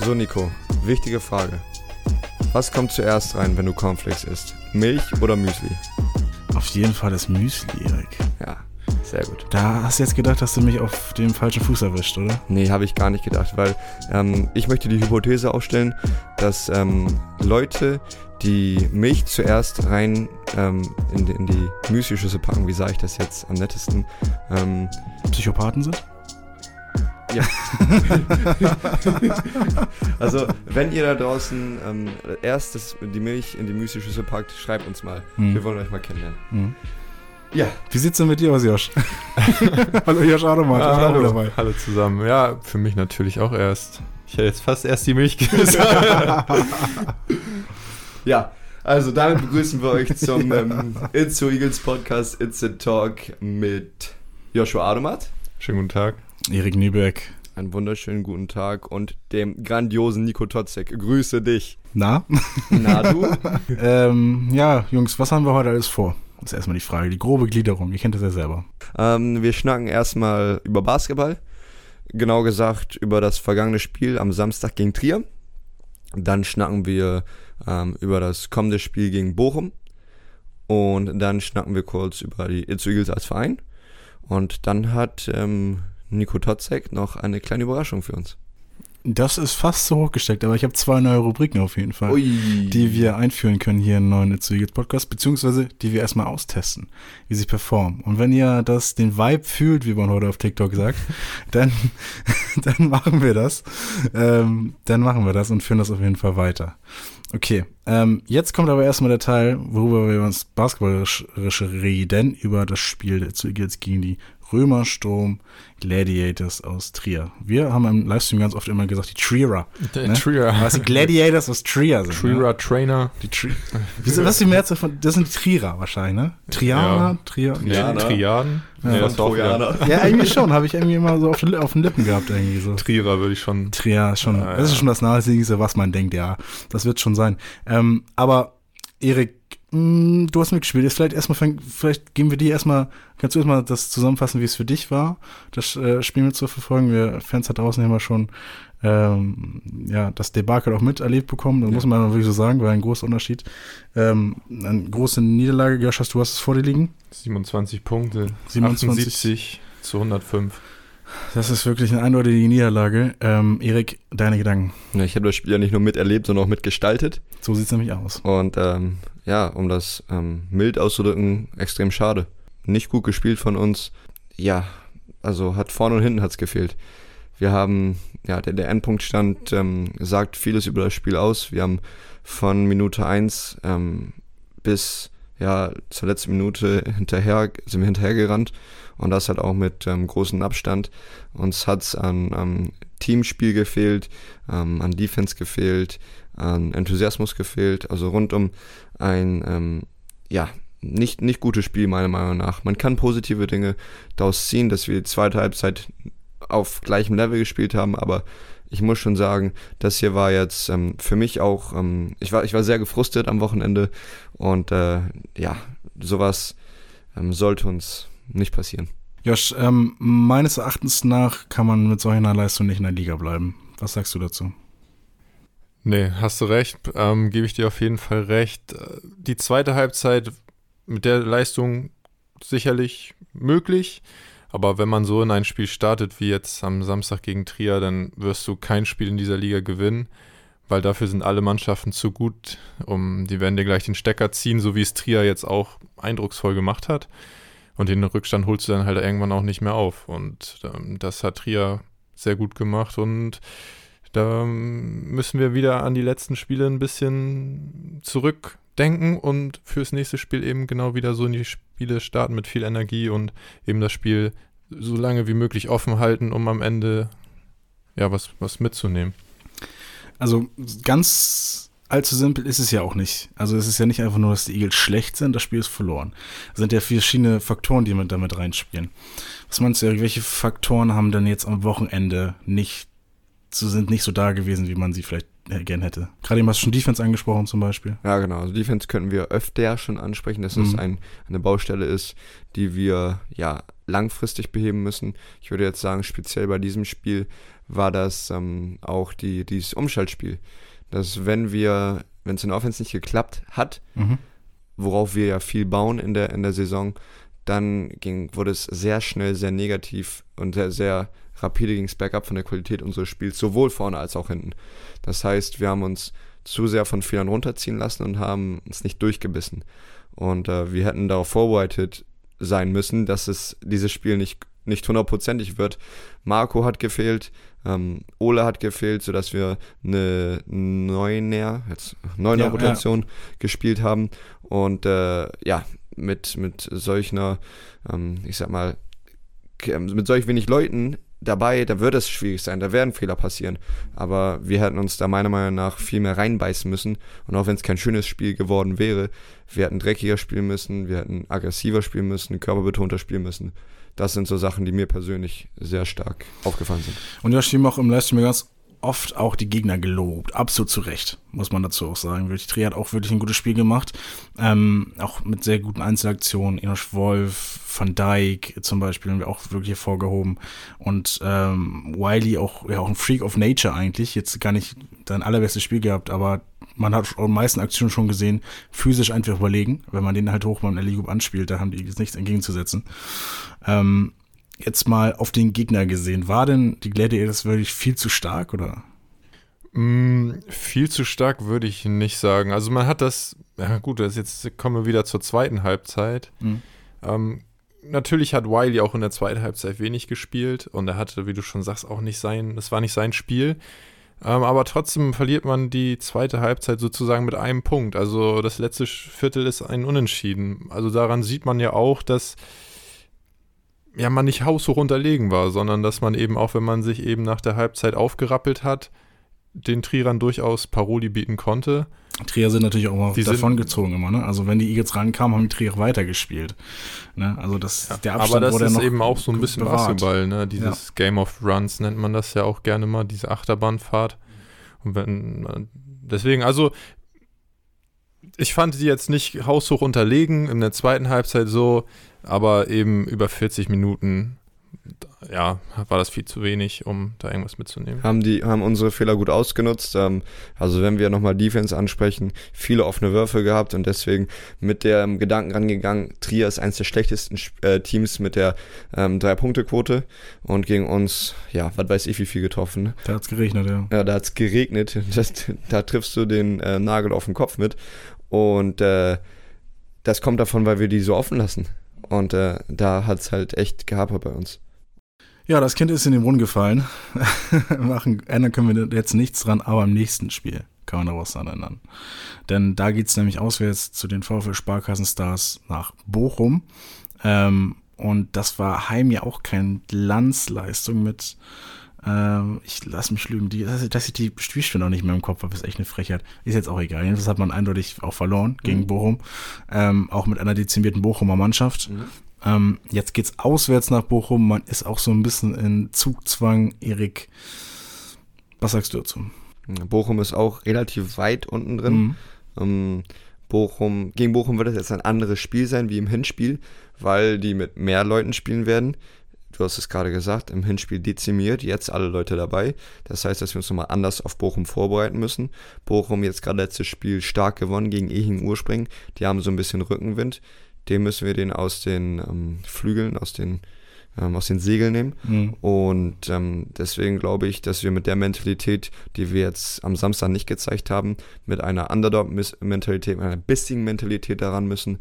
So, Nico, wichtige Frage. Was kommt zuerst rein, wenn du Cornflakes isst? Milch oder Müsli? Auf jeden Fall das Müsli, Erik. Ja, sehr gut. Da hast du jetzt gedacht, dass du mich auf dem falschen Fuß erwischt, oder? Nee, habe ich gar nicht gedacht, weil ähm, ich möchte die Hypothese aufstellen, dass ähm, Leute, die Milch zuerst rein ähm, in, die, in die Müsli-Schüssel packen, wie sage ich das jetzt am nettesten? Ähm, Psychopathen sind? Ja. also, wenn ihr da draußen ähm, erst das, die Milch in die Müsli-Schüssel packt, schreibt uns mal. Hm. Wir wollen euch mal kennenlernen. Mhm. Ja. Wie sieht's denn mit dir aus, Josh? hallo Josh Adomat, Ah, hallo. dabei. hallo zusammen. Ja, für mich natürlich auch erst. Ich hätte jetzt fast erst die Milch gesagt. Ja, also damit begrüßen wir euch zum ähm, It's So Eagles Podcast It's a Talk mit Joshua Adomat. Schönen guten Tag. Erik Niebeck. Einen wunderschönen guten Tag und dem grandiosen Nico Totzek. Grüße dich. Na? Na du? ähm, ja, Jungs, was haben wir heute alles vor? Das ist erstmal die Frage. Die grobe Gliederung. Ihr kennt das ja selber. ähm, wir schnacken erstmal über Basketball. Genau gesagt über das vergangene Spiel am Samstag gegen Trier. Dann schnacken wir ähm, über das kommende Spiel gegen Bochum. Und dann schnacken wir kurz über die Eagles als Verein. Und dann hat ähm, Nico Totzek noch eine kleine Überraschung für uns. Das ist fast so hochgesteckt, aber ich habe zwei neue Rubriken auf jeden Fall. die wir einführen können hier im neuen It's Eagles Podcast, beziehungsweise die wir erstmal austesten, wie sie performen. Und wenn ihr das, den Vibe fühlt, wie man heute auf TikTok sagt, dann, dann machen wir das. Ähm, dann machen wir das und führen das auf jeden Fall weiter. Okay, ähm, jetzt kommt aber erstmal der Teil, worüber wir uns basketballerisch reden, über das Spiel Eagles gegen die Römersturm Gladiators aus Trier. Wir haben im Livestream ganz oft immer gesagt, die Trierer. Der Ne? Trier. Was die Gladiators aus Trier sind. ne? Trierer Trainer. Die Tri was ist die Mehrzahl von, das sind die Trierer wahrscheinlich, ne? Trianer, Ja. Trier. Triaden. Ja. Ist auch. Ja, irgendwie schon, habe ich irgendwie immer so auf, den- auf den Lippen gehabt irgendwie so. Trierer würde ich schon. Trier schon, Ja, das ist ja. schon das Naheliegendste, was man denkt, ja. Das wird schon sein. Ähm, aber Erik, mh, du hast mitgespielt. Jetzt vielleicht erstmal, fang- vielleicht geben wir dir erstmal, kannst du erstmal das zusammenfassen, wie es für dich war, das äh, Spiel mit zu verfolgen. Wir Fans da draußen haben ja schon ähm, ja, das Debakel auch miterlebt bekommen. Das muss man wirklich so sagen, war ein großer Unterschied. Ähm, eine große Niederlage, Josh, hast du hast es vor dir liegen? 27 Punkte. 27. 78 zu 105. Das ist wirklich eine eindeutige Niederlage. Ähm, Erik, deine Gedanken. Ja, ich habe das Spiel ja nicht nur miterlebt, sondern auch mitgestaltet. So sieht's nämlich aus. Und ähm, ja, um das ähm, mild auszudrücken, extrem schade. Nicht gut gespielt von uns. Ja, also hat vorne und hinten hat's gefehlt. Wir haben, ja, der, der Endpunktstand ähm, sagt vieles über das Spiel aus. Wir haben von Minute 1 ähm, bis ja, zur letzten Minute hinterher, sind wir hinterhergerannt und das halt auch mit ähm, großem Abstand. Uns hat's an, am Teamspiel gefehlt, ähm, an Defense gefehlt, an Enthusiasmus gefehlt, also rundum ein, ähm, ja, nicht, nicht gutes Spiel meiner Meinung nach. Man kann positive Dinge daraus ziehen, dass wir die zweite Halbzeit auf gleichem Level gespielt haben, aber ich muss schon sagen, das hier war jetzt ähm, für mich auch, ähm, ich, war, ich war sehr gefrustet am Wochenende und äh, ja, sowas ähm, sollte uns nicht passieren. Josh, ähm, meines Erachtens nach kann man mit solch einer Leistung nicht in der Liga bleiben. Was sagst du dazu? Nee, hast du recht. Ähm, Gebe ich dir auf jeden Fall recht. Äh, Die zweite Halbzeit mit der Leistung sicherlich möglich. Aber wenn man so in ein Spiel startet wie jetzt am Samstag gegen Trier, dann wirst du kein Spiel in dieser Liga gewinnen, weil dafür sind alle Mannschaften zu gut. Um, die werden dir gleich den Stecker ziehen, so wie es Trier jetzt auch eindrucksvoll gemacht hat. Und den Rückstand holst du dann halt irgendwann auch nicht mehr auf. Und ähm, das hat Trier sehr gut gemacht und da ähm, müssen wir wieder an die letzten Spiele ein bisschen zurückdenken und fürs nächste Spiel eben genau wieder so in die Spiele starten mit viel Energie und eben das Spiel so lange wie möglich offen halten, um am Ende ja was, was mitzunehmen. Also ganz allzu simpel ist es ja auch nicht. Also es ist ja nicht einfach nur, dass die Eagles schlecht sind, das Spiel ist verloren. Es sind ja verschiedene Faktoren, die mit damit reinspielen. Was meinst du, Erik, welche Faktoren haben denn jetzt am Wochenende nicht so sind nicht so da gewesen, wie man sie vielleicht gern hätte. Gerade eben hast du schon Defense angesprochen zum Beispiel. Ja, genau. Also Defense könnten wir öfter schon ansprechen, dass mhm. das ein, eine Baustelle ist, die wir ja langfristig beheben müssen. Ich würde jetzt sagen, speziell bei diesem Spiel war das ähm, auch die, dieses Umschaltspiel. Dass wenn wir, wenn es in der Offense nicht geklappt hat, mhm. worauf wir ja viel bauen in der, in der Saison, dann ging, wurde es sehr schnell sehr negativ und sehr, sehr rapide ging es bergab von der Qualität unseres Spiels, sowohl vorne als auch hinten. Das heißt, wir haben uns zu sehr von Fehlern runterziehen lassen und haben uns nicht durchgebissen. Und äh, wir hätten darauf vorbereitet sein müssen, dass es dieses Spiel nicht, nicht hundertprozentig wird. Marco hat gefehlt, ähm, Ole hat gefehlt, sodass wir eine Neuner, jetzt Neuner ja, Rotation ja. gespielt haben. Und äh, ja, mit, mit solcher, ähm, ich sag mal, mit solch wenig Leuten dabei, da wird es schwierig sein, da werden Fehler passieren. Aber wir hätten uns da meiner Meinung nach viel mehr reinbeißen müssen. Und auch wenn es kein schönes Spiel geworden wäre, wir hätten dreckiger spielen müssen, wir hätten aggressiver spielen müssen, körperbetonter spielen müssen. Das sind so Sachen, die mir persönlich sehr stark aufgefallen sind. Und ja, stimmt auch im Livestream ganz oft auch die Gegner gelobt. Absolut zu Recht, muss man dazu auch sagen. Die Trier hat auch wirklich ein gutes Spiel gemacht. Ähm, auch mit sehr guten Einzelaktionen. Enoch Wolf, Van Dijk zum Beispiel haben wir auch wirklich hervorgehoben. Und ähm, Wiley auch, ja, auch ein Freak of Nature eigentlich. Jetzt gar nicht sein allerbestes Spiel gehabt, aber man hat in den meisten Aktionen schon gesehen, physisch einfach überlegen. Wenn man den halt hoch beim Ellie anspielt, da haben die nichts entgegenzusetzen. Ähm, jetzt mal auf den Gegner gesehen, war denn die Gladiators wirklich viel zu stark oder? Mm, viel zu stark würde ich nicht sagen. Also man hat das, ja gut, das jetzt kommen wir wieder zur zweiten Halbzeit. Mhm. Ähm, natürlich hat Wiley auch in der zweiten Halbzeit wenig gespielt und er hatte, wie du schon sagst, auch nicht sein, das war nicht sein Spiel. Ähm, aber trotzdem verliert man die zweite Halbzeit sozusagen mit einem Punkt. Also das letzte Viertel ist ein Unentschieden. Also daran sieht man ja auch, dass ja, man nicht haushoch unterlegen war, sondern dass man eben auch, wenn man sich eben nach der Halbzeit aufgerappelt hat, den Trierern durchaus Paroli bieten konnte. Trier sind natürlich auch mal davon gezogen immer, ne? Also wenn die Eagles rankamen, haben die Trier weitergespielt. Ne? Also das, ja, der Abstand Aber das ist eben auch so ein bisschen bewahrt. Basketball, ne? Dieses ja. Game of Runs nennt man das ja auch gerne mal, diese Achterbahnfahrt. Und wenn, deswegen, also ich fand die jetzt nicht haushoch unterlegen in der zweiten Halbzeit so, aber eben über 40 Minuten, ja, war das viel zu wenig, um da irgendwas mitzunehmen. Haben die, haben unsere Fehler gut ausgenutzt. Ähm, also wenn wir nochmal Defense ansprechen, viele offene Würfe gehabt und deswegen mit dem Gedanken rangegangen, Trier ist eines der schlechtesten äh, Teams mit der ähm, Drei-Punkte-Quote und gegen uns, ja, was weiß ich, wie viel getroffen. Da hat es geregnet, ja. Ja, da hat es geregnet. Das, da triffst du den äh, Nagel auf den Kopf mit. Und äh, das kommt davon, weil wir die so offen lassen. Und äh, da hat es halt echt gehapert bei uns. Ja, das Kind ist in den Brunnen gefallen. Machen, ändern können wir jetzt nichts dran, aber im nächsten Spiel kann man da was dran ändern. Denn da geht es nämlich auswärts zu den VfL Sparkassenstars nach Bochum. Ähm, und das war heim ja auch keine Glanzleistung mit ähm, ich lass mich lügen, die, dass ich die Spielstunde noch nicht mehr im Kopf habe, ist echt eine Frechheit. Ist jetzt auch egal. Das hat man eindeutig auch verloren gegen mhm. Bochum. Ähm, auch mit einer dezimierten Bochumer Mannschaft. Mhm. Ähm, jetzt geht's auswärts nach Bochum. Man ist auch so ein bisschen in Zugzwang. Erik, was sagst du dazu? Bochum ist auch relativ weit unten drin. Mhm. Ähm, Bochum, gegen Bochum wird es jetzt ein anderes Spiel sein wie im Hinspiel, weil die mit mehr Leuten spielen werden du hast es gerade gesagt, im Hinspiel dezimiert, jetzt alle Leute dabei. Das heißt, dass wir uns nochmal anders auf Bochum vorbereiten müssen. Bochum jetzt gerade letztes Spiel stark gewonnen gegen Ehing Urspring. Die haben so ein bisschen Rückenwind. Dem müssen wir den aus den ähm, Flügeln, aus den ähm, aus den Segeln nehmen. Mhm. Und ähm, deswegen glaube ich, dass wir mit der Mentalität, die wir jetzt am Samstag nicht gezeigt haben, mit einer Underdog-Mentalität, mit einer bissigen Mentalität daran müssen,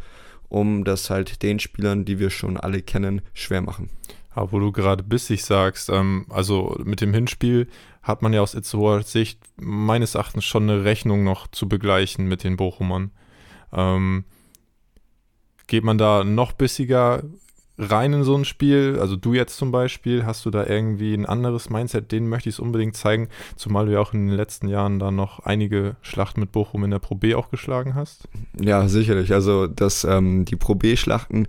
um das halt den Spielern, die wir schon alle kennen, schwer machen. Aber wo du gerade bissig sagst, ähm, also mit dem Hinspiel hat man ja aus Itzehoer Sicht meines Erachtens schon eine Rechnung noch zu begleichen mit den Bochumern. Ähm, geht man da noch bissiger rein in so ein Spiel? Also du jetzt zum Beispiel, hast du da irgendwie ein anderes Mindset? Den möchte ich es unbedingt zeigen, zumal du ja auch in den letzten Jahren da noch einige Schlachten mit Bochum in der Pro B auch geschlagen hast. Ja, sicherlich. Also das, ähm, die Pro B-Schlachten,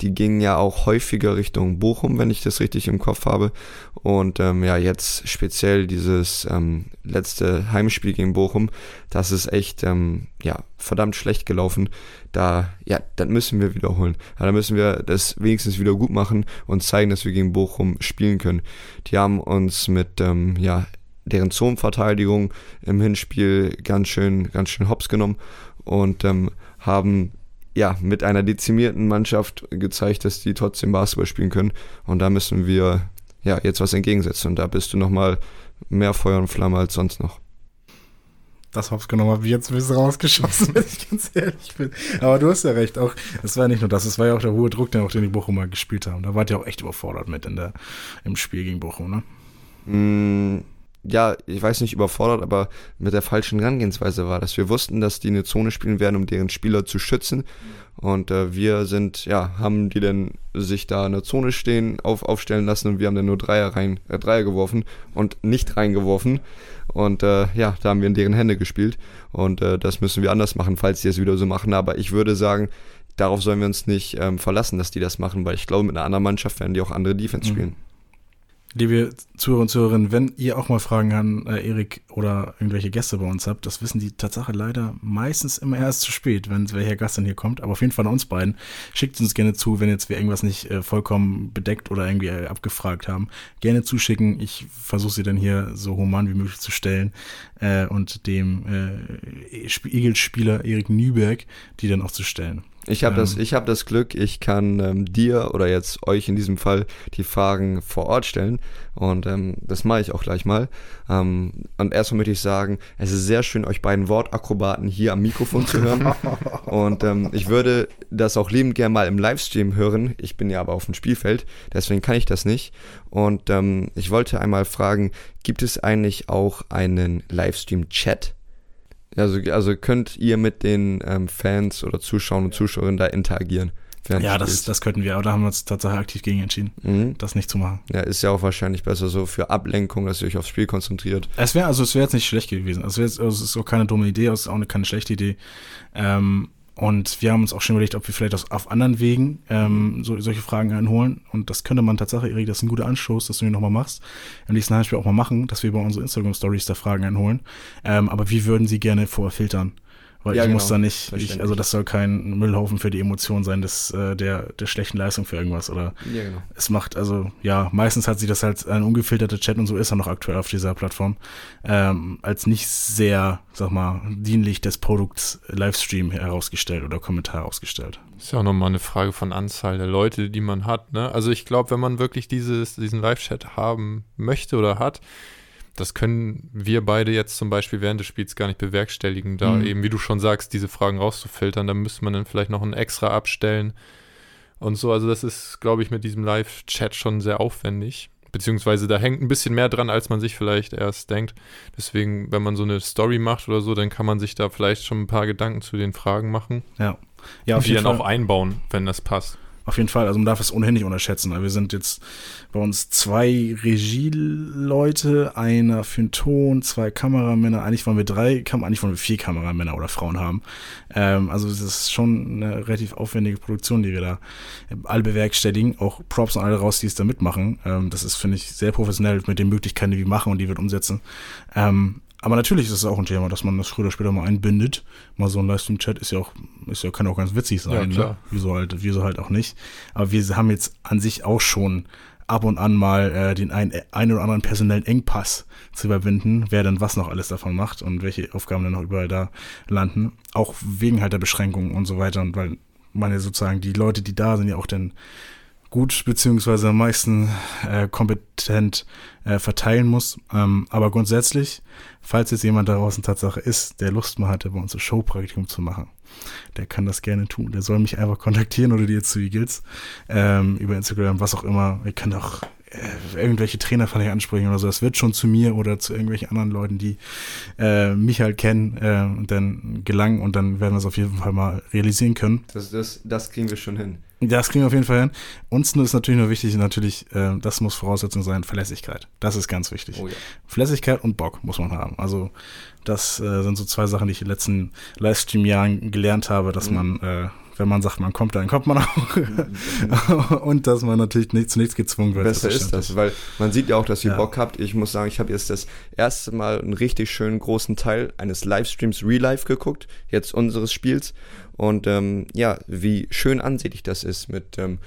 die gingen ja auch häufiger Richtung Bochum, wenn ich das richtig im Kopf habe. Und ähm, ja, jetzt speziell dieses ähm, letzte Heimspiel gegen Bochum, das ist echt ähm, ja, verdammt schlecht gelaufen. Da, ja, das müssen wir wiederholen. Ja, da müssen wir das wenigstens wieder gut machen und zeigen, dass wir gegen Bochum spielen können. Die haben uns mit ähm, ja, deren Zonenverteidigung im Hinspiel ganz schön, ganz schön hops genommen und ähm, haben ja mit einer dezimierten Mannschaft gezeigt, dass die trotzdem Basketball spielen können. Und da müssen wir ja jetzt was entgegensetzen. Und da bist du nochmal mehr Feuer und Flamme als sonst noch. Das Hops genommen habe, jetzt ein bisschen rausgeschossen, wenn ich ganz ehrlich bin. Aber du hast ja recht, auch, es war nicht nur das, es war ja auch der hohe Druck, den auch den die Bochumer gespielt haben. Da wart ihr auch echt überfordert mit in der, im Spiel gegen Bochum, ne? Mm, ja, ich weiß nicht, überfordert, aber mit der falschen Herangehensweise war das. Wir wussten, dass die eine Zone spielen werden, um deren Spieler zu schützen. Und äh, wir sind, ja, haben die dann sich da eine Zone stehen, auf, aufstellen lassen und wir haben dann nur Dreier rein, äh, Dreier geworfen und nicht reingeworfen. Und äh, ja, da haben wir in deren Hände gespielt. Und äh, das müssen wir anders machen, falls die es wieder so machen. Aber ich würde sagen, darauf sollen wir uns nicht ähm, verlassen, dass die das machen, weil ich glaube, mit einer anderen Mannschaft werden die auch andere Defense mhm. Liebe Zuhörer und Zuhörerinnen, wenn ihr auch mal Fragen an äh, Erik oder irgendwelche Gäste bei uns habt, das wissen die Tatsache leider meistens immer erst zu spät, wenn welcher Gast dann hier kommt. Aber auf jeden Fall an uns beiden. Schickt uns gerne zu, wenn jetzt wir irgendwas nicht äh, vollkommen bedeckt oder irgendwie äh, abgefragt haben. Gerne zuschicken. Ich versuche sie dann hier so human wie möglich zu stellen äh, und dem äh, Eagles-Spieler Erik Nüberg die dann auch zu stellen. Ich habe ähm. das, ich hab das Glück, ich kann ähm, dir oder jetzt euch in diesem Fall die Fragen vor Ort stellen. Und ähm, das mache ich auch gleich mal. Ähm, und erstmal möchte ich sagen, es ist sehr schön, euch beiden Wortakrobaten hier am Mikrofon zu hören. und ähm, ich würde das auch liebend gerne mal im Livestream hören. Ich bin ja aber auf dem Spielfeld, deswegen kann ich das nicht. Und ähm, ich wollte einmal fragen, gibt es eigentlich auch einen Livestream-Chat? Also, also könnt ihr mit den ähm, Fans oder Zuschauern und Zuschauerinnen da interagieren? Ja, das, das könnten wir, aber da haben wir uns tatsächlich aktiv gegen entschieden, mhm. das nicht zu machen. Ja, ist ja auch wahrscheinlich besser so für Ablenkung, dass ihr euch aufs Spiel konzentriert. Es wäre, also es wäre jetzt nicht schlecht gewesen. Es, wär, also es ist auch keine dumme Idee, es ist auch eine, keine schlechte Idee. Ähm, und wir haben uns auch schon überlegt, ob wir vielleicht aus, auf anderen Wegen ähm, so, solche Fragen einholen. Und das könnte man tatsächlich, Erik, das ist ein guter Anstoß, dass du ihn nochmal machst. Im nächsten Heimspiel auch mal machen, dass wir bei unseren Instagram-Stories da Fragen einholen. Ähm, aber wir würden sie gerne vorher filtern. Weil ja, ich genau. muss da nicht, ich, also das soll kein Müllhaufen für die Emotion sein, des, äh, der, der schlechten Leistung für irgendwas. Oder ja, genau. es macht, also ja, meistens hat sie das als ein ungefilterter Chat und so ist er noch aktuell auf dieser Plattform, ähm, als nicht sehr, sag mal, dienlich des Produkts Livestream herausgestellt oder Kommentar herausgestellt. Ist ja auch nochmal eine Frage von Anzahl der Leute, die man hat. Ne? Also ich glaube, wenn man wirklich dieses, diesen Live-Chat haben möchte oder hat, das können wir beide jetzt zum Beispiel während des Spiels gar nicht bewerkstelligen, da mhm. eben, wie du schon sagst, diese Fragen rauszufiltern. Da müsste man dann vielleicht noch ein extra abstellen und so. Also, das ist, glaube ich, mit diesem Live-Chat schon sehr aufwendig. Beziehungsweise da hängt ein bisschen mehr dran, als man sich vielleicht erst denkt. Deswegen, wenn man so eine Story macht oder so, dann kann man sich da vielleicht schon ein paar Gedanken zu den Fragen machen. Ja. Ja, auf die dann Fall. auch einbauen, wenn das passt. Auf jeden Fall, also man darf es ohnehin nicht unterschätzen. Wir sind jetzt bei uns zwei Regieleute, einer für den Ton, zwei Kameramänner. Eigentlich wollen wir drei, eigentlich wollen wir vier Kameramänner oder Frauen haben. Ähm, also das ist schon eine relativ aufwendige Produktion, die wir da alle bewerkstelligen. Auch Props an alle raus, die es da mitmachen. Ähm, das ist, finde ich, sehr professionell mit den Möglichkeiten, die wir machen und die wir umsetzen. Ähm, aber natürlich ist es auch ein Thema, dass man das früher oder später mal einbindet. Mal so ein Livestream-Chat ist ja auch, ist ja, kann auch ganz witzig sein, ja, ne? Wieso halt, wieso halt auch nicht. Aber wir haben jetzt an sich auch schon ab und an mal äh, den ein, ein oder anderen personellen Engpass zu überwinden, wer denn was noch alles davon macht und welche Aufgaben dann noch überall da landen. Auch wegen halt der Beschränkungen und so weiter. Und weil meine sozusagen die Leute, die da sind, ja auch dann gut beziehungsweise am meisten äh, kompetent äh, verteilen muss. Ähm, aber grundsätzlich, falls jetzt jemand da draußen Tatsache ist, der Lust mal hatte, bei uns ein Showpraktikum zu machen, der kann das gerne tun. Der soll mich einfach kontaktieren oder jetzt zu Eagles ähm, über Instagram, was auch immer. Ihr könnt auch äh, irgendwelche Trainer vielleicht ansprechen oder so. Das wird schon zu mir oder zu irgendwelchen anderen Leuten, die äh, mich halt kennen äh, dann gelangen und dann werden wir es auf jeden Fall mal realisieren können. Das, das, das kriegen wir schon hin. Das kriegen wir auf jeden Fall hin. Uns ist natürlich nur wichtig, natürlich, äh, das muss Voraussetzung sein, Verlässlichkeit. Das ist ganz wichtig. Oh ja. Verlässlichkeit und Bock muss man haben. Also das äh, sind so zwei Sachen, die ich in den letzten Livestream-Jahren gelernt habe, dass mhm. man, äh, wenn man sagt, man kommt, dann kommt man auch. Mhm. und dass man natürlich nicht, zu nichts gezwungen wird. Besser ist das, weil man sieht ja auch, dass ihr ja. Bock habt. Ich muss sagen, ich habe jetzt das erste Mal einen richtig schönen großen Teil eines Livestreams Real Life geguckt, jetzt unseres Spiels. Und ähm, ja, wie schön ansehnlich das ist mit ähm,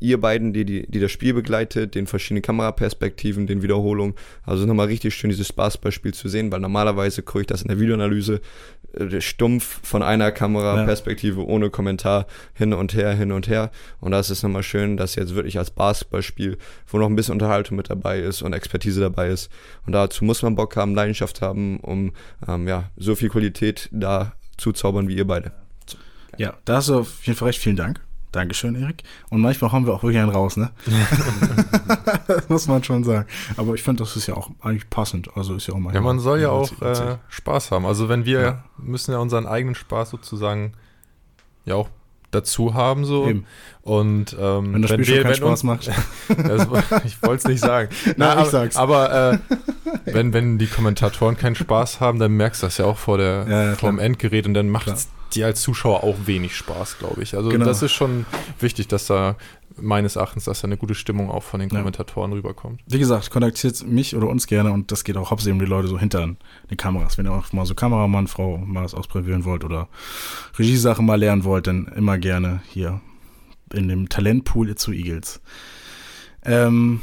ihr beiden, die, die, die das Spiel begleitet, den verschiedenen Kameraperspektiven, den Wiederholungen. Also nochmal richtig schön, dieses Basketballspiel zu sehen, weil normalerweise gucke ich das in der Videoanalyse stumpf von einer Kameraperspektive ja. ohne Kommentar hin und her, hin und her. Und das ist nochmal schön, dass jetzt wirklich als Basketballspiel, wo noch ein bisschen Unterhaltung mit dabei ist und Expertise dabei ist. Und dazu muss man Bock haben, Leidenschaft haben, um ähm, ja, so viel Qualität da zu zaubern wie ihr beide. Ja, da hast du auf jeden Fall recht. Vielen Dank. Dankeschön, Erik. Und manchmal haben wir auch wirklich einen raus, ne? das muss man schon sagen. Aber ich finde, das ist ja auch eigentlich passend. Also ist ja auch mal. Ja, man soll ja auch äh, Spaß haben. Also wenn wir ja. müssen ja unseren eigenen Spaß sozusagen ja auch dazu haben so Eben. und ähm, wenn das Spiel wenn wir, schon keinen Spaß macht das, ich wollte es nicht sagen Na, Na, ich sag's aber äh, wenn wenn die Kommentatoren keinen Spaß haben dann merkst du das ja auch vor der ja, ja, vor dem Endgerät und dann macht es dir als Zuschauer auch wenig Spaß, glaube ich. Also genau. das ist schon wichtig, dass da meines Erachtens, dass da eine gute Stimmung auch von den Kommentatoren ja. rüberkommt. Wie gesagt, kontaktiert mich oder uns gerne und das geht auch hauptsächlich um die Leute so hinter den Kameras. Wenn ihr auch mal so Kameramann, Frau mal was ausprobieren wollt oder Regiesachen mal lernen wollt, dann immer gerne hier in dem Talentpool zu Eagles. Ähm,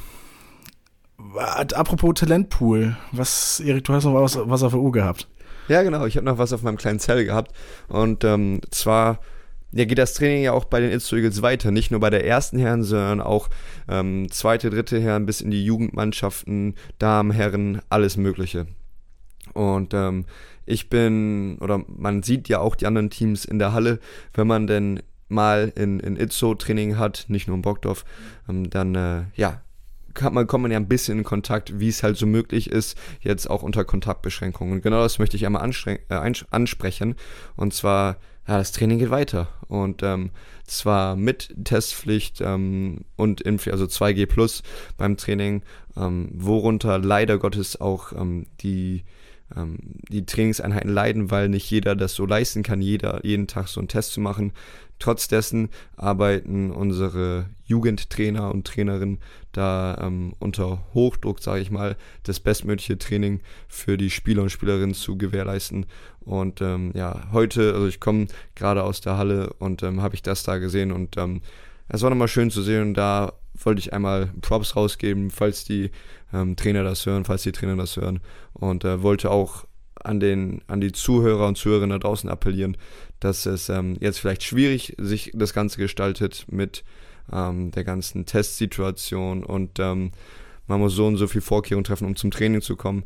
apropos Talentpool, was, Erik, du hast noch was, was auf der Uhr gehabt. Ja, genau. Ich habe noch was auf meinem kleinen Zell gehabt. Und ähm, zwar ja, geht das Training ja auch bei den Itzu Eagles weiter. Nicht nur bei der ersten Herren, sondern auch ähm, zweite, dritte Herren bis in die Jugendmannschaften, Damen, Herren, alles Mögliche. Und ähm, ich bin, oder man sieht ja auch die anderen Teams in der Halle, wenn man denn mal in, in Itzo Training hat, nicht nur in Bockdorf, ähm, dann äh, ja, kann man, kommt man ja ein bisschen in Kontakt, wie es halt so möglich ist, jetzt auch unter Kontaktbeschränkungen. Und genau das möchte ich einmal äh, ansprechen. Und zwar, ja, das Training geht weiter. Und ähm, zwar mit Testpflicht ähm, und Impf, also 2G plus beim Training, ähm, worunter leider Gottes auch ähm, die ähm, die Trainingseinheiten leiden, weil nicht jeder das so leisten kann, jeder jeden Tag so einen Test zu machen. Trotz dessen arbeiten unsere Jugendtrainer und Trainerinnen da ähm, unter Hochdruck, sage ich mal, das bestmögliche Training für die Spieler und Spielerinnen zu gewährleisten. Und ähm, ja, heute, also ich komme gerade aus der Halle und ähm, habe ich das da gesehen und ähm, es war nochmal schön zu sehen und da wollte ich einmal Props rausgeben, falls die ähm, Trainer das hören, falls die Trainer das hören und äh, wollte auch an, den, an die Zuhörer und Zuhörerinnen da draußen appellieren, dass es ähm, jetzt vielleicht schwierig sich das Ganze gestaltet mit ähm, der ganzen Testsituation und ähm, man muss so und so viel Vorkehrungen treffen, um zum Training zu kommen.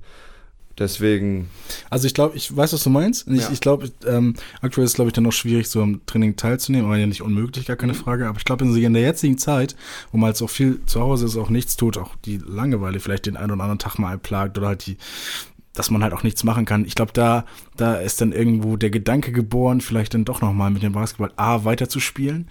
Deswegen. Also ich glaube, ich weiß, was du meinst. Ich, ja. ich glaube, ähm, aktuell ist es, glaube ich, dann noch schwierig, so am Training teilzunehmen, aber ja nicht unmöglich, gar keine mhm. Frage. Aber ich glaube, in der jetzigen Zeit, wo man jetzt auch viel zu Hause ist, auch nichts tut, auch die Langeweile vielleicht den einen oder anderen Tag mal plagt oder halt die, dass man halt auch nichts machen kann. Ich glaube, da, da ist dann irgendwo der Gedanke geboren, vielleicht dann doch nochmal mit dem Basketball A weiterzuspielen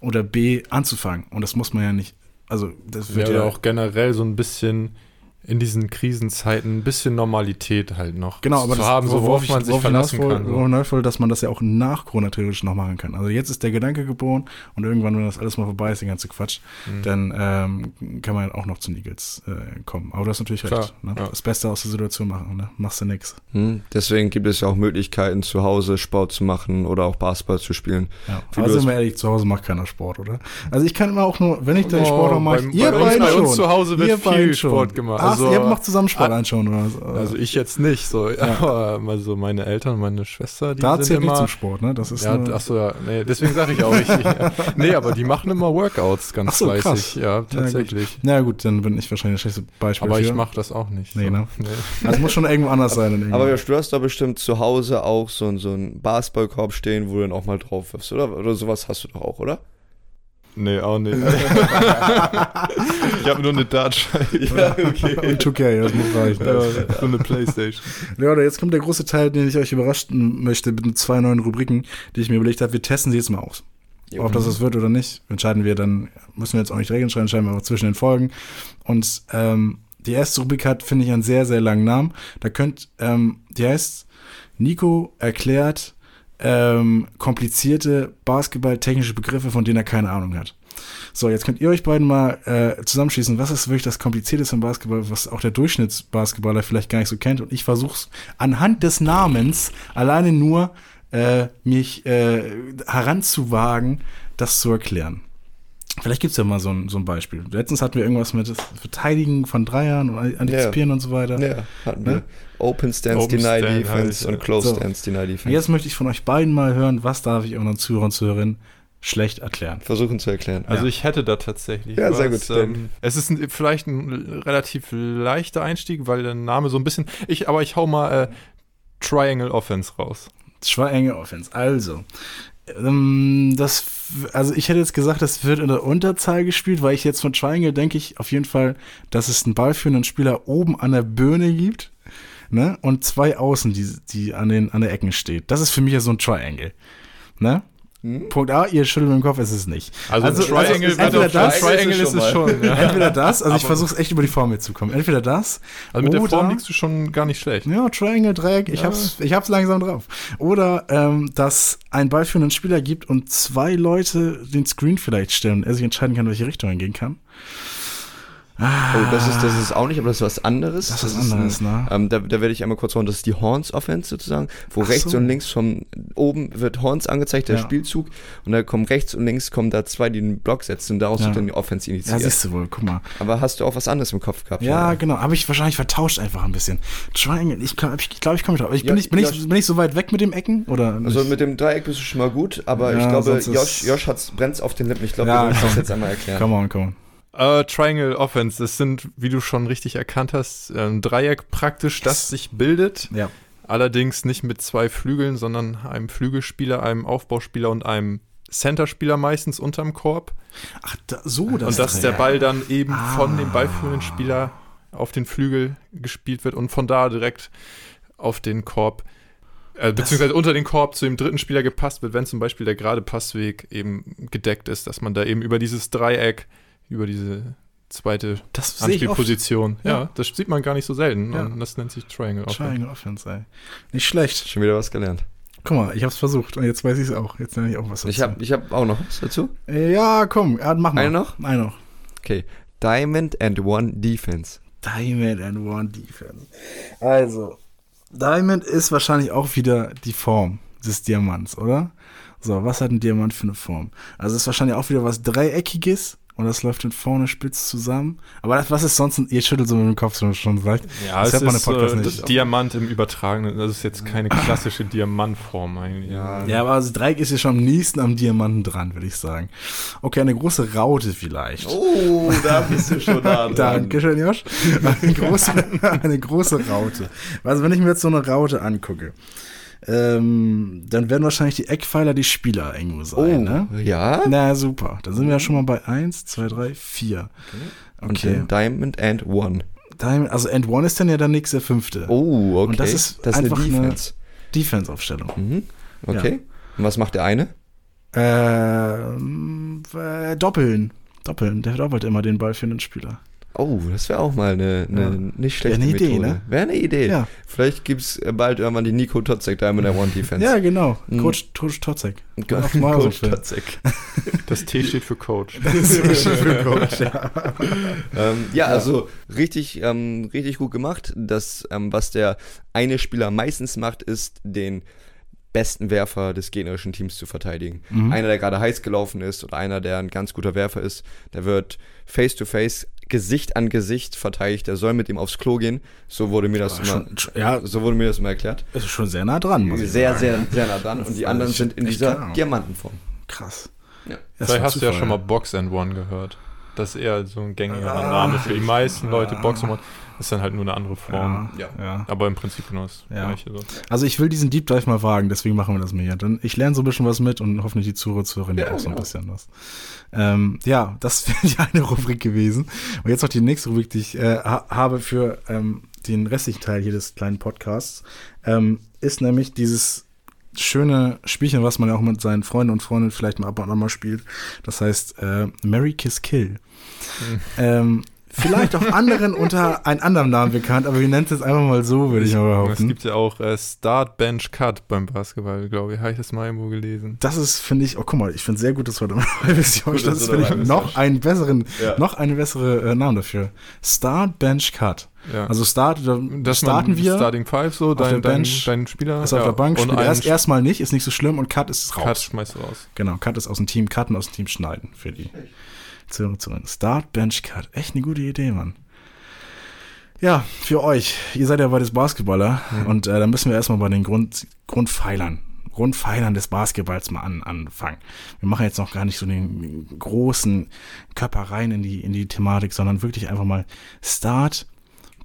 oder B anzufangen. Und das muss man ja nicht. Also, das wird ja, ja auch generell so ein bisschen in diesen Krisenzeiten ein bisschen Normalität halt noch genau, aber zu das, haben, so worauf, man sich verlassen kann. Worauf so. dass man das ja auch nach Corona theoretisch noch machen kann. Also jetzt ist der Gedanke geboren und irgendwann, wenn das alles mal vorbei ist, den ganze Quatsch, mhm. dann ähm, kann man auch noch zu Eagles äh, kommen. Aber du hast natürlich Klar, recht. Ne? Ja. Das Beste aus der Situation machen, ne? machst du nix. Mhm. Deswegen gibt es ja auch Möglichkeiten, zu Hause Sport zu machen oder auch Basketball zu spielen. Ja. Aber sind wir ehrlich, zu Hause macht keiner Sport, oder? Also ich kann immer auch nur, wenn ich den oh, Sport mache, ihr beiden bei uns zu Hause wird viel Sport gemacht. Also, ihr macht zusammen Sport ah, anschauen oder so. Also ich jetzt nicht, so, ja. aber also meine Eltern, meine Schwester, die da sind zählt immer... nicht zum Sport, ne? Das ist ja, achso, ja, nee, deswegen sage ich auch, ich, ja. nee, aber die machen immer Workouts ganz so, fleißig, krass. ja, tatsächlich. Na ja, gut, dann bin ich wahrscheinlich das schlechte Beispiel Aber für. ich mache das auch nicht. Nee, so. ne? Nee. Das muss schon irgendwo anders sein. Aber du hast da bestimmt zu Hause auch so, so einen Basketballkorb stehen, wo du dann auch mal drauf wirfst, oder? Oder sowas hast du doch auch, oder? Nee, auch nicht. ich habe nur eine Dartscheibe. Ja, okay. Und 2K, das muss reichen. Ja, so eine Playstation. Ja, oder jetzt kommt der große Teil, den ich euch überraschen möchte, mit zwei neuen Rubriken, die ich mir überlegt habe. Wir testen sie jetzt mal aus. Jo. Ob das es wird oder nicht, entscheiden wir dann, müssen wir jetzt auch nicht Regeln schreiben, entscheiden wir aber zwischen den Folgen. Und ähm, die erste Rubrik hat, finde ich, einen sehr, sehr langen Namen. Da könnt, ähm, die heißt Nico erklärt ähm, komplizierte basketballtechnische Begriffe, von denen er keine Ahnung hat. So, jetzt könnt ihr euch beiden mal äh, zusammenschließen, was ist wirklich das Komplizierteste im Basketball, was auch der Durchschnittsbasketballer vielleicht gar nicht so kennt. Und ich versuche es anhand des Namens alleine nur äh, mich äh, heranzuwagen, das zu erklären. Vielleicht gibt es ja mal so ein, so ein Beispiel. Letztens hatten wir irgendwas mit Verteidigen von Dreiern und Antizipieren yeah. und so weiter. Ja, hatten ne? wir. Open Stance, Open Deny Stand Defense und Close so. Stance, Deny Defense. Jetzt möchte ich von euch beiden mal hören, was darf ich unseren Zuhörern und Zuhörerinnen schlecht erklären. Versuchen zu erklären. Also ja. ich hätte da tatsächlich. Ja, was, sehr gut. Ähm, es ist ein, vielleicht ein relativ leichter Einstieg, weil der Name so ein bisschen. Ich, aber ich hau mal äh, Triangle Offense raus. Triangle Offense. Also, ähm, das, also ich hätte jetzt gesagt, das wird in der Unterzahl gespielt, weil ich jetzt von Triangle denke ich auf jeden Fall, dass es einen ballführenden Spieler oben an der Birne gibt. Ne? Und zwei Außen, die, die an, den, an der Ecken steht. Das ist für mich ja so ein Triangle. Ne? Hm? Punkt A, ihr schüttelt mit dem Kopf, ist es nicht. Also, also Triangle, also entweder das, Triangle ist es schon. Ja. Entweder das, also ich versuche es echt über die Formel zu kommen. Entweder das. Also mit oder, der Form liegst du schon gar nicht schlecht. Ja, Triangle, Dreieck, ich, ja. hab's, ich hab's langsam drauf. Oder, ähm, dass ein ballführenden Spieler gibt und zwei Leute den Screen vielleicht stellen und er sich entscheiden kann, welche Richtung er gehen kann. Ah, oh, das ist, das ist auch nicht, aber das ist was anderes. Das, das ist was anderes, ne? Ähm, da, da werde ich einmal kurz hauen, das ist die Horns-Offense sozusagen, wo Ach rechts so. und links vom oben wird Horns angezeigt, der ja. Spielzug, und da kommen rechts und links kommen da zwei, die den Block setzen und daraus ja. wird dann die Offense initiiert. Ja, siehst du wohl, guck mal. Aber hast du auch was anderes im Kopf gehabt? Ja, oder? genau, habe ich wahrscheinlich vertauscht einfach ein bisschen. Triangle, ich glaube, ich, glaub, ich komme drauf. Ich bin, ja, nicht, bin, ich, bin ich so weit weg mit dem Ecken? Oder also mit dem Dreieck bist du schon mal gut, aber ich glaube, Josh, Josh brennt auf den Lippen. Ich glaube, ja, du musst das jetzt einmal erklären. Come on, come on. Uh, Triangle Offense, das sind, wie du schon richtig erkannt hast, ein Dreieck praktisch, das sich bildet. Ja. Allerdings nicht mit zwei Flügeln, sondern einem Flügelspieler, einem Aufbauspieler und einem Centerspieler meistens unterm Korb. Ach, da, so das. Und dass der Ball dann eben ah. von dem ballführenden Spieler auf den Flügel gespielt wird und von da direkt auf den Korb, äh, beziehungsweise unter den Korb zu dem dritten Spieler gepasst wird, wenn zum Beispiel der gerade Passweg eben gedeckt ist, dass man da eben über dieses Dreieck über diese zweite Anspielposition. Ja, ja, das sieht man gar nicht so selten. Ja. Und das nennt sich Triangle Offense. Triangle Offense, ey. Nicht schlecht. Schon wieder was gelernt. Guck mal, ich hab's versucht und jetzt weiß ich es auch. Jetzt nenne ich auch was dazu. Ich hab, ich hab auch noch was dazu. Ja, komm, mach mal. Eine noch? Eine noch. Okay. Diamond and One Defense. Diamond and One Defense. Also, Diamond ist wahrscheinlich auch wieder die Form des Diamants, oder? So, was hat ein Diamant für eine Form? Also, es ist wahrscheinlich auch wieder was Dreieckiges und das läuft dann vorne spitz zusammen. Aber das, was ist sonst, ihr schüttelt so mit dem Kopf so schon sagt. Ja, das es ist äh, nicht. Diamant im Übertragenen, das ist jetzt keine klassische Diamantform eigentlich. Ja, ja aber das Dreieck ist ja schon am nächsten am Diamanten dran, würde ich sagen. Okay, eine große Raute vielleicht. Oh, da bist du schon da dran. Dankeschön, Josh. Eine große, eine große Raute. Also wenn ich mir jetzt so eine Raute angucke, ähm, dann werden wahrscheinlich die Eckpfeiler die Spieler irgendwo sein. Oh, ne? ja? Na, super. Dann sind wir ja schon mal bei 1, 2, 3, 4. Okay. okay. Und Diamond and One. Diamond, also and One ist dann ja der nächste fünfte. Oh, okay. Und das ist das einfach ist eine Defense. Defense-Aufstellung. Mhm. Okay. Ja. Und was macht der eine? Ähm, äh, doppeln. Doppeln. Der doppelt immer den Ball für den Spieler. Oh, das wäre auch mal eine, eine ja. nicht schlechte Wäre eine Idee, Methode. ne? Wäre eine Idee. Ja. Vielleicht gibt es bald irgendwann die Nico Totzek da mit der One Defense. ja, genau. Mhm. Coach, Coach Totzek. Coach Totzek. Das T steht für Coach. Das T steht für Coach, ja. ähm, ja, also richtig, ähm, richtig gut gemacht. Das, ähm, was der eine Spieler meistens macht, ist den besten Werfer des gegnerischen Teams zu verteidigen. Mhm. Einer, der gerade heiß gelaufen ist oder einer, der ein ganz guter Werfer ist, der wird face-to-face Gesicht an Gesicht verteidigt, er soll mit ihm aufs Klo gehen. So wurde mir das immer, schon, ja, so wurde mir das immer erklärt. Ist schon sehr nah dran, muss ich sehr, sagen. Sehr, sehr nah dran. Und die anderen sind in dieser klar. Diamantenform. Krass. Ja. Vielleicht hast du ja schon mal Box and One gehört. Das ist eher so ein gängiger ah, Name für die meisten Leute. Box and One. Ist dann halt nur eine andere Form. Ja. ja. Aber im Prinzip genau das ja. gleiche. So. Also ich will diesen Deep Dive mal wagen, deswegen machen wir das mal hier. Dann, ich lerne so ein bisschen was mit und hoffentlich die Zuhörer, Zuhörerinnen ja, auch so ein genau. bisschen was. Ähm, ja, das wäre die eine Rubrik gewesen. Und jetzt noch die nächste Rubrik, die ich äh, ha habe für ähm, den restlichen Teil hier des kleinen Podcasts, ähm, ist nämlich dieses schöne Spielchen, was man ja auch mit seinen Freunden und Freundinnen vielleicht mal ab und an mal spielt. Das heißt äh, Mary Kiss Kill. Mhm. Ähm, vielleicht auch anderen unter einem anderen Namen bekannt, aber wir nennen es jetzt einfach mal so, würde ich mal behaupten. Es gibt ja auch äh, Start, Bench, Cut beim Basketball, glaube ich. Habe ich das mal irgendwo gelesen. Das ist, finde ich, oh guck mal, ich finde es sehr gut, dass wir da mal Das ist, finde ich, noch einen besseren, ja. noch eine bessere äh, Namen dafür. Start, Bench, Cut. Ja. Also start, das starten wir. Starting Five, so, dein, dein, dein Spieler. Ist auf der Bank, spielt erst erstmal nicht, ist nicht so schlimm und Cut ist raus. Cut schmeißt du raus. Genau, Cut ist aus dem Team, Cutten aus dem Team schneiden für die Zuhörer. Start, Bench, Cut. Echt eine gute Idee, Mann. Ja, für euch. Ihr seid ja beides Basketballer mhm. und äh, da müssen wir erstmal bei den Grund, Grundpfeilern Grundpfeilern des Basketballs mal an, anfangen. Wir machen jetzt noch gar nicht so den großen Körper rein in die, in die Thematik, sondern wirklich einfach mal Start,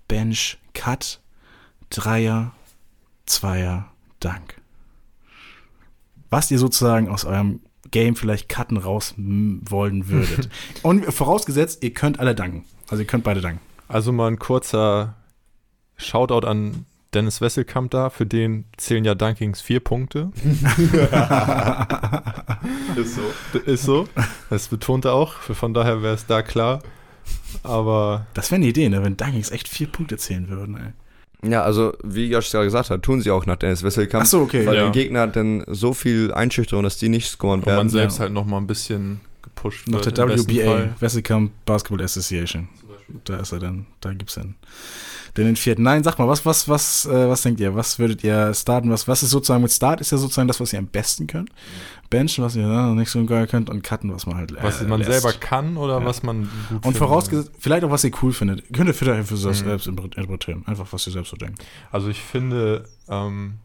Bench, Cut, Dreier, Zweier, Dank. Was ihr sozusagen aus eurem Game vielleicht cutten raus wollen würdet. Und vorausgesetzt, ihr könnt alle danken. Also ihr könnt beide danken. Also mal ein kurzer Shoutout an Dennis Wesselkamp da. Für den zählen ja Dunkings vier Punkte. ist so. Ist so. Das betont er auch. Von daher wäre es da klar. Aber. Das wäre eine Idee, ne? wenn Dunkings echt vier Punkte zählen würden, ey. Ja, also wie Josh gerade gesagt hat, tun sie auch nach Dennis Wesselkamp. Ach so, okay. Weil ja. der Gegner hat dann so viel Einschüchterung, dass die nicht scoren werden. Und man selbst ja. halt noch mal ein bisschen gepusht Nach der WBA, Wesselkamp Basketball Association. Da ist er dann, da gibt's dann den vierten. Nein, sag mal, was, was, was, äh, was denkt ihr? Was würdet ihr starten? Was, was ist sozusagen mit Start? Ist ja sozusagen das, was ihr am besten könnt. Benchen, was ihr ja, nicht so geil könnt und Cutten, was man halt äh, Was man lässt. selber kann oder ja. was man gut Und vorausgesetzt, vielleicht auch, was ihr cool findet. Könnt ihr für, für mhm. selbst interpretieren. Einfach, was ihr selbst so denkt. Also ich finde, ähm,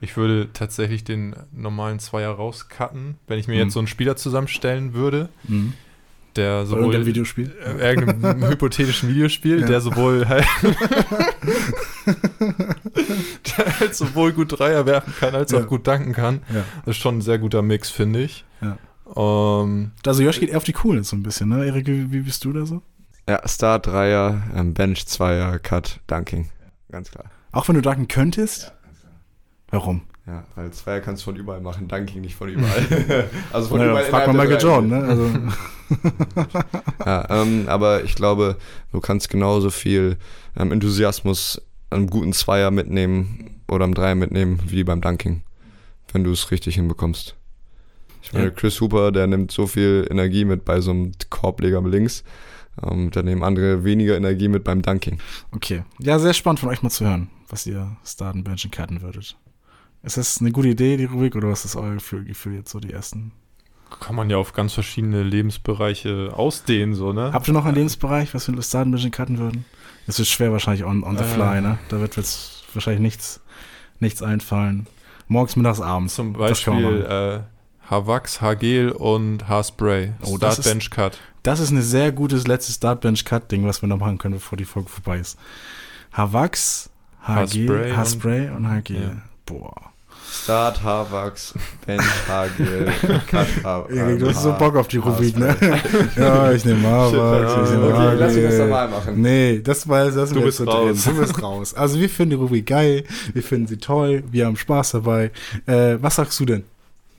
ich würde tatsächlich den normalen Zweier rauscutten, wenn ich mir mhm. jetzt so einen Spieler zusammenstellen würde. Mhm der sowohl irgendein Videospiel, äh, irgendeinem hypothetischen Videospiel, ja. der sowohl halt, der halt sowohl gut Dreier werfen kann, als ja. auch gut danken kann. Ja. Das ist schon ein sehr guter Mix, finde ich. Ja. Um, also Josh geht eher auf die Coolen so ein bisschen, ne? Erik, wie, wie, bist du da so? Ja, Star Dreier, ähm, Bench Zweier, Cut, Dunking. Ganz klar. Auch wenn du danken könntest? Ja, Warum? Ja, weil Zweier kannst du von überall machen, Dunking nicht von überall. also von naja, überall. Frag mal Michael Jordan, ne? Also. ja, ähm, aber ich glaube, du kannst genauso viel ähm, Enthusiasmus einem guten Zweier mitnehmen oder am Dreier mitnehmen wie beim Dunking, wenn du es richtig hinbekommst. Ich meine. Chris Hooper, der nimmt so viel Energie mit bei so einem Korbleger links. Ähm, da nehmen andere weniger Energie mit beim Dunking. Okay. Ja, sehr spannend von euch mal zu hören, was ihr starten, benchen, cutten würdet. Ist das eine gute Idee, die Rubrik, oder was ist euer Gefühl, Gefühl jetzt so die ersten? Kann man ja auf ganz verschiedene Lebensbereiche ausdehnen, so, ne? Habt ihr noch einen Lebensbereich, was wir in Starten ein bisschen cutten würden? Das ist schwer wahrscheinlich on, on the äh. fly, ne? Da wird jetzt wahrscheinlich nichts, nichts einfallen. Morgens, mittags, abends. Zum Beispiel äh, Havax, Hagel und Haarspray. Oh, Start Bench Cut. Das ist ein sehr gutes letztes Start Bench Cut Ding, was wir noch machen können, bevor die Folge vorbei ist. Havax, Hagel, Haarspray und, und Hagel. Ja. Boah. Start Haarwachs, Bench Hagel, Cut Erik, du hast so Bock auf die Rubrik, ne? ja, ich nehme Haarwachs, ich nehme Okay, lass mich das normal machen. Nee, das war das du bist raus. Drin. Du bist raus. Also wir finden die Rubrik geil, wir finden sie toll, wir haben Spaß dabei. Äh, was sagst du denn,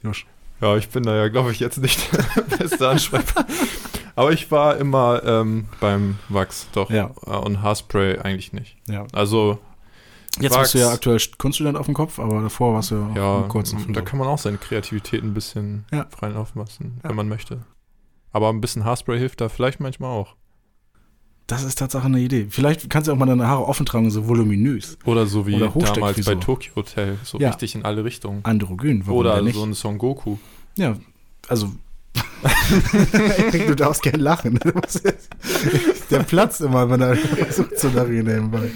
Josh? Ja, ich bin da ja, glaube ich, jetzt nicht der beste Anschreiber. Aber ich war immer ähm, beim Wachs, doch. Ja. Und Haarspray eigentlich nicht. Ja. Also Jetzt bist du ja aktuell Kunststudent auf dem Kopf, aber davor warst du ja, ja kurz Da kann man auch seine Kreativität ein bisschen ja. freien laufen lassen, ja. wenn man möchte. Aber ein bisschen Haarspray hilft da vielleicht manchmal auch. Das ist tatsächlich eine Idee. Vielleicht kannst du auch mal deine Haare offen tragen, so voluminös. Oder so wie Oder damals bei Tokyo Hotel, so ja. richtig in alle Richtungen. Androgyn, warum Oder so ein Son Goku. Ja, also du darfst gern lachen. Der platzt immer, wenn er versucht zu lachen nebenbei.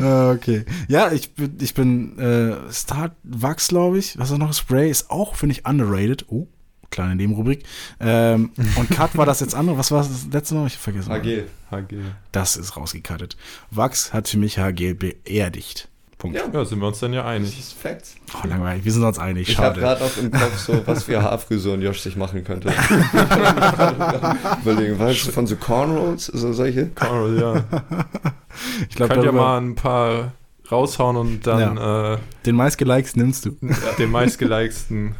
Ah, okay. Ja, ich bin, ich bin äh, Start Wachs, glaube ich. Was ist noch? Spray ist auch, finde ich, underrated. Oh, kleine Nebenrubrik. Ähm, und Cut war das jetzt andere. Was war das letzte Mal? Ich habe vergessen. HG. HG. Das ist rausgecuttet. Wachs hat für mich HG beerdigt. Punkt. Ja. ja, sind wir uns dann ja einig. Das ist Fact. Oh, langweilig, wir sind uns einig. Ich habe gerade auch im Kopf so, was für Haarfrisuren Josh sich machen könnte. Überlegen, weißt du, von so Cornrows, so solche? Cornrows, ja. ich glaube, ja mal ein paar raushauen und dann ja. äh, den meistgelikes nimmst du. Den meistgeliksten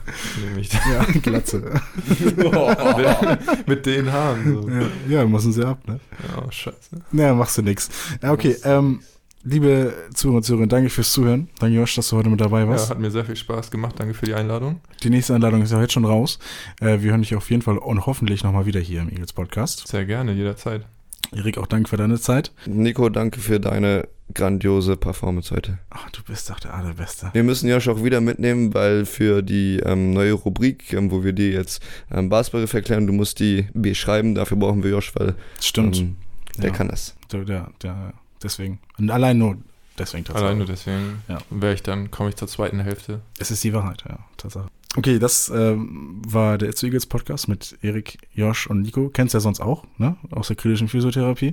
nehme ich. Ja, Glatze. mit, mit, den Haaren. So. Ja, ja, müssen sie ab, ne? Ja, scheiße. Naja, machst du nix. Ja, okay, ähm, liebe Zuhörer und Zuhörerinnen, danke fürs Zuhören. Danke, Josh, dass du heute mit dabei warst. Ja, hat mir sehr viel Spaß gemacht. Danke für die Einladung. Die nächste Einladung ist ja jetzt schon raus. Äh, wir hören dich auf jeden Fall und hoffentlich nochmal wieder hier im Eagles Podcast. Sehr gerne, jederzeit. Erik, auch danke für deine Zeit. Nico, danke für deine grandiose Performance heute. Ach, du bist doch der Allerbeste. Wir müssen Josh auch wieder mitnehmen, weil für die ähm, neue Rubrik, ähm, wo wir dir jetzt ähm, Basketball erklären, du musst die beschreiben, dafür brauchen wir Josh, weil Stimmt. Ähm, der ja. kann das. Der, der, der, deswegen. Und allein nur deswegen tatsächlich. Allein nur deswegen ja. wäre ich dann, komme ich zur zweiten Hälfte. Es ist die Wahrheit, ja, Tatsache. Okay, das ähm, war der It's Eagles Podcast mit Erik, Josh und Nico. Kennst du ja sonst auch, ne? Aus der kritischen Physiotherapie.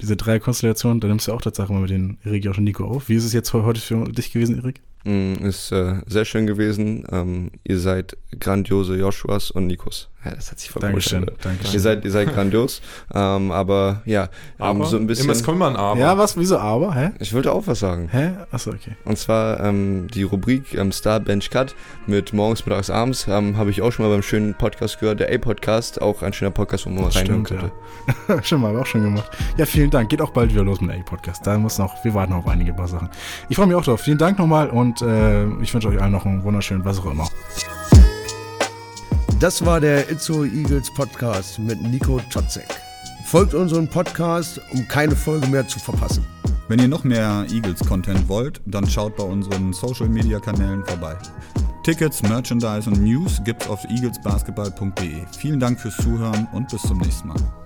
Diese drei Konstellationen, da nimmst du auch Tatsache mal mit den Erik, Josh und Nico auf. Wie ist es jetzt heute für dich gewesen, Erik? Mm, ist äh, sehr schön gewesen. Ähm, ihr seid grandiose Joshuas und Nikos. Ja, das hat sich voll Dankeschön, Dankeschön. Ihr seid, ihr seid grandios. ähm, aber ja, aber? so ein bisschen. Immer, es kommt mal ein Aber. Ja, was? Wieso Aber? Hä? Ich wollte auch was sagen. Hä? Achso, okay. Und zwar ähm, die Rubrik ähm, Star Bench Cut mit morgens, mittags, abends. Ähm, Habe ich auch schon mal beim schönen Podcast gehört. Der A-Podcast, auch ein schöner Podcast, wo man das reinhören konnte. Ja. schon mal, auch schon gemacht. Ja, vielen Dank. Geht auch bald wieder los mit dem A-Podcast. Da muss noch, wir warten auf einige paar Sachen. Ich freue mich auch drauf. Vielen Dank nochmal und äh, ich wünsche euch allen noch einen wunderschönen, was auch immer. Das war der Itzo Eagles Podcast mit Nico Totzek. Folgt unserem Podcast, um keine Folge mehr zu verpassen. Wenn ihr noch mehr Eagles-Content wollt, dann schaut bei unseren Social-Media-Kanälen vorbei. Tickets, Merchandise und News gibt's auf eaglesbasketball.de. Vielen Dank fürs Zuhören und bis zum nächsten Mal.